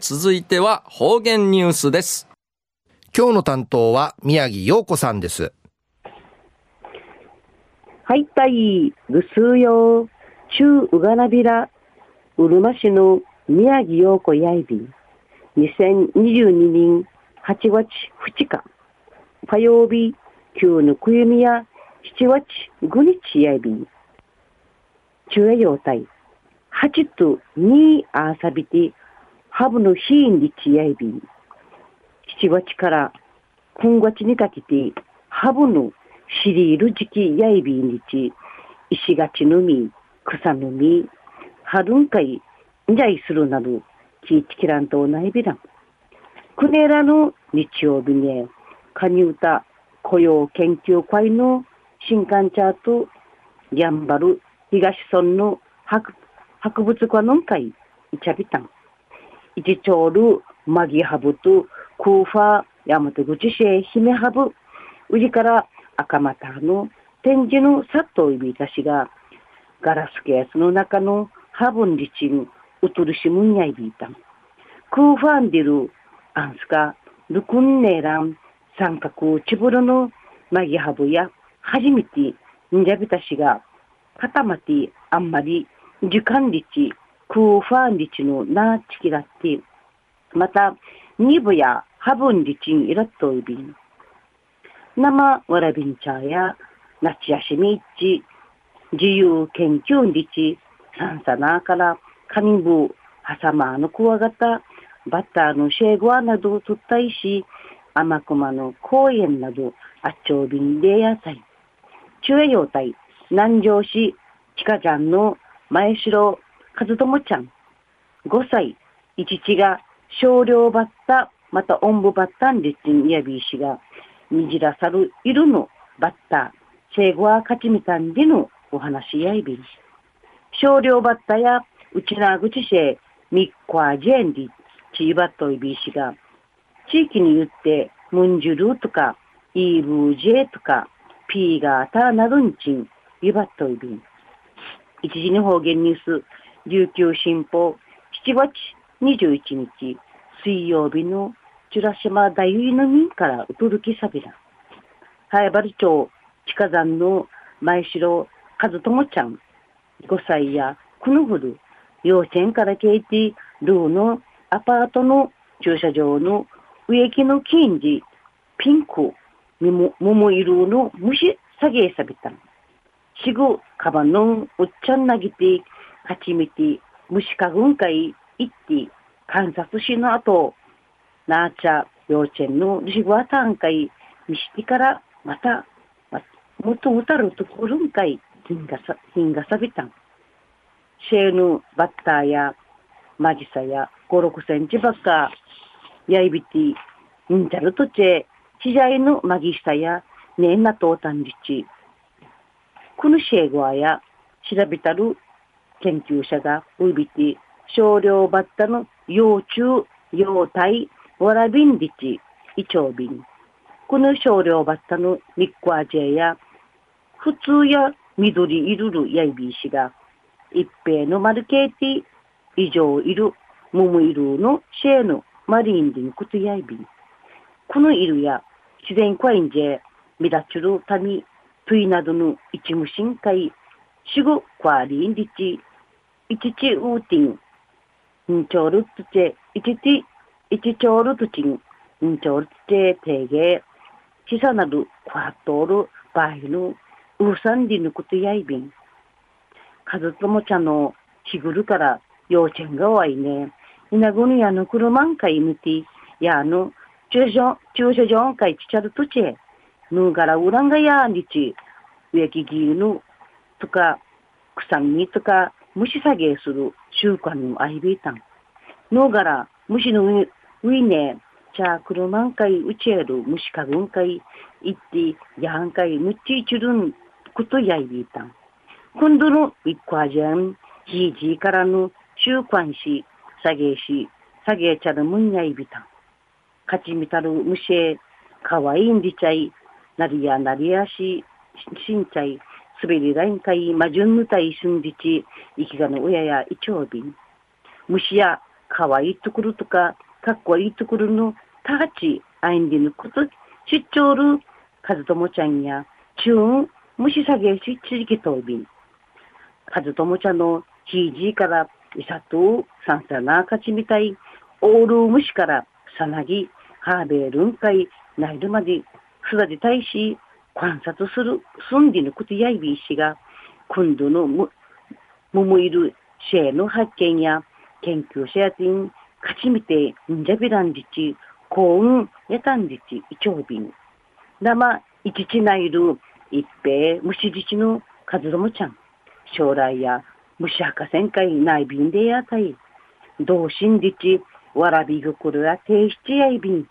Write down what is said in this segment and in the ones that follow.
続いては方言ニュースです。今日の担当は宮城陽子さんです。はい、たい、ぐすうよ、中うがなびら、うるま市の宮城陽子やいびん、2022年8月2日、火曜日、旧のくゆみや7月5日やいびん、中夜陽体、8と2あさびて、ハブの日にちやいびん、7月から今月にかけて、ハブのシリール時期やいびんにち、石がちのみ、草のみ、春んかい、んじゃいするなど、きいちきらんとないびらん。くねらの日曜日に、カニ歌雇用研究会の新刊チャート、やんばる東村の博博物館の会、いちゃびたん。いちちょうる、まぎはぶと、クーファー、やまとぐちしえ、ひめはぶ、うじから赤股の展示のさっといびたしが、ガラスケースの中のハブンリチン、うとるしむんやいびいたん。クーファンディル、アンスカ、ルクンネーラン、三角チブルのマギハブや、初めて、んじゃびたしが、固まってあんまり、時間リチ、クーファンリチのなちきらって、また、ニブやハブンリチンイラットイビン。生わらびんちゃや、夏休みっち、自由研究日、サンサナーから、神部、ハサマーのクワガタ、バッターのシェーゴアなどを取ったいし、天熊の公園など、あっちょうびんで野菜。中栄養体、南城市、ちかちゃんの前城和友ちゃん。5歳、いちちが少量バッタ、またおんぶバッタンリッチンやびいしが、にじらさるいるのバッタ、生後は勝ちみたんでのお話やいびん。少量バッタやうちなぐちせ、みっこあじえんり、ちいばっといびいしが、地域に言って、ムンジュルとか、イーブージェとか、ピーガーターなどんちん、ゆばっといびん。一時に方言ニュース、琉球新報、7月21日、水曜日のチュラ島大ウの民からうとるきさびら。早原町近山の前城和友ちゃん、5歳やくぬぐる、幼稚園からケイティルーのアパートの駐車場の植木の金地、ピンク、も桃色の虫下げさびたん。しぐ、かばのん、うっちゃんなぎて、はちみて、虫かぐんかい、いって、観察しの後、なーちゃ、幼稚園のリシグワタンかい、みしてから、また、ま、もっとうたるところんかい、ひんがさ、ひんがさびたん。シェーヌ、バッターや、マジサや、5、6センチばっか、やいびて、んじゃるとち、ちじゃいのマギサや、ねんなとうたんじち、このシェーゴアや、調べたる研究者が、うびて、少量バッタの幼虫、幼体、わらびんりち、いちょうびん。この少量バッタのミッコアジェや、普通や緑いるるやいびいしが、一平のマルケーティ、以上いる、ももいるのシェーのマリンリンクトやいびん。このいるや、自然コインジェ、みだちるたみ、トゥイなどの一無深海、シグクワリンリチ、イチチウーティ、チ一致うーてィン、んちょるつて、一致、一致ちょるつちん、んちょるつて、てげ、ちさなる、こわっとおる、ばいぬ、うさんりぬくとやいびん。かずともちゃの、しぐるから、ようちゃんがわいね、いなぐにやぬくるまんかいぬて、やぬ、駐車ょ、駐ょんかいちちゃるとちえ、ぬがらうらんがやんにち、う植きぎぬ、とか、く草みとか、虫下げする習慣のあいびいたん。のがら、虫のウィネ、チャークルマンカイウチエル、虫かぐんかい、いって、やんかい、むっちいちるん、ことやいびいたん。今度のウィッコアジャン、じいじいからの習慣し、下げし、下げちゃるむんやいびたん。かちみたる虫え、かわいいんりちゃい、なりやなりやし、しんちゃい、滑りラインかい、まじゅんぬたいすんじち、いきがの親やいちょうびん。虫や可愛いところとか、かっこいいところの、たがち、あいんでぬこと、出張る、かずともちゃんや、チューン、虫下げし、ちじきとびん。かずともちゃんの、ひいじいから、いさと、さんさなかちみたい、オール虫から、さなぎ、ハーベールンかい、ないるまで、すだでたいし、観察する、すんでぬことやいびいしが、今度のむ、むむいる、シェの発見や、研究者やてん、勝ちみて、んじゃびらんじち、幸運、やたんじち、いちょうびん。生、いちちないる、一平、虫じちの、かずどもちゃん。将来や、虫博せんかいないびんでやたい。同心じち、わらびぐくるやていしちやいびん。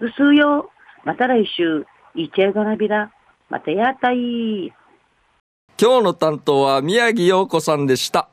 うすうよ、また来週、いちゃがなびら、またやたい。今日の担当は宮城洋子さんでした。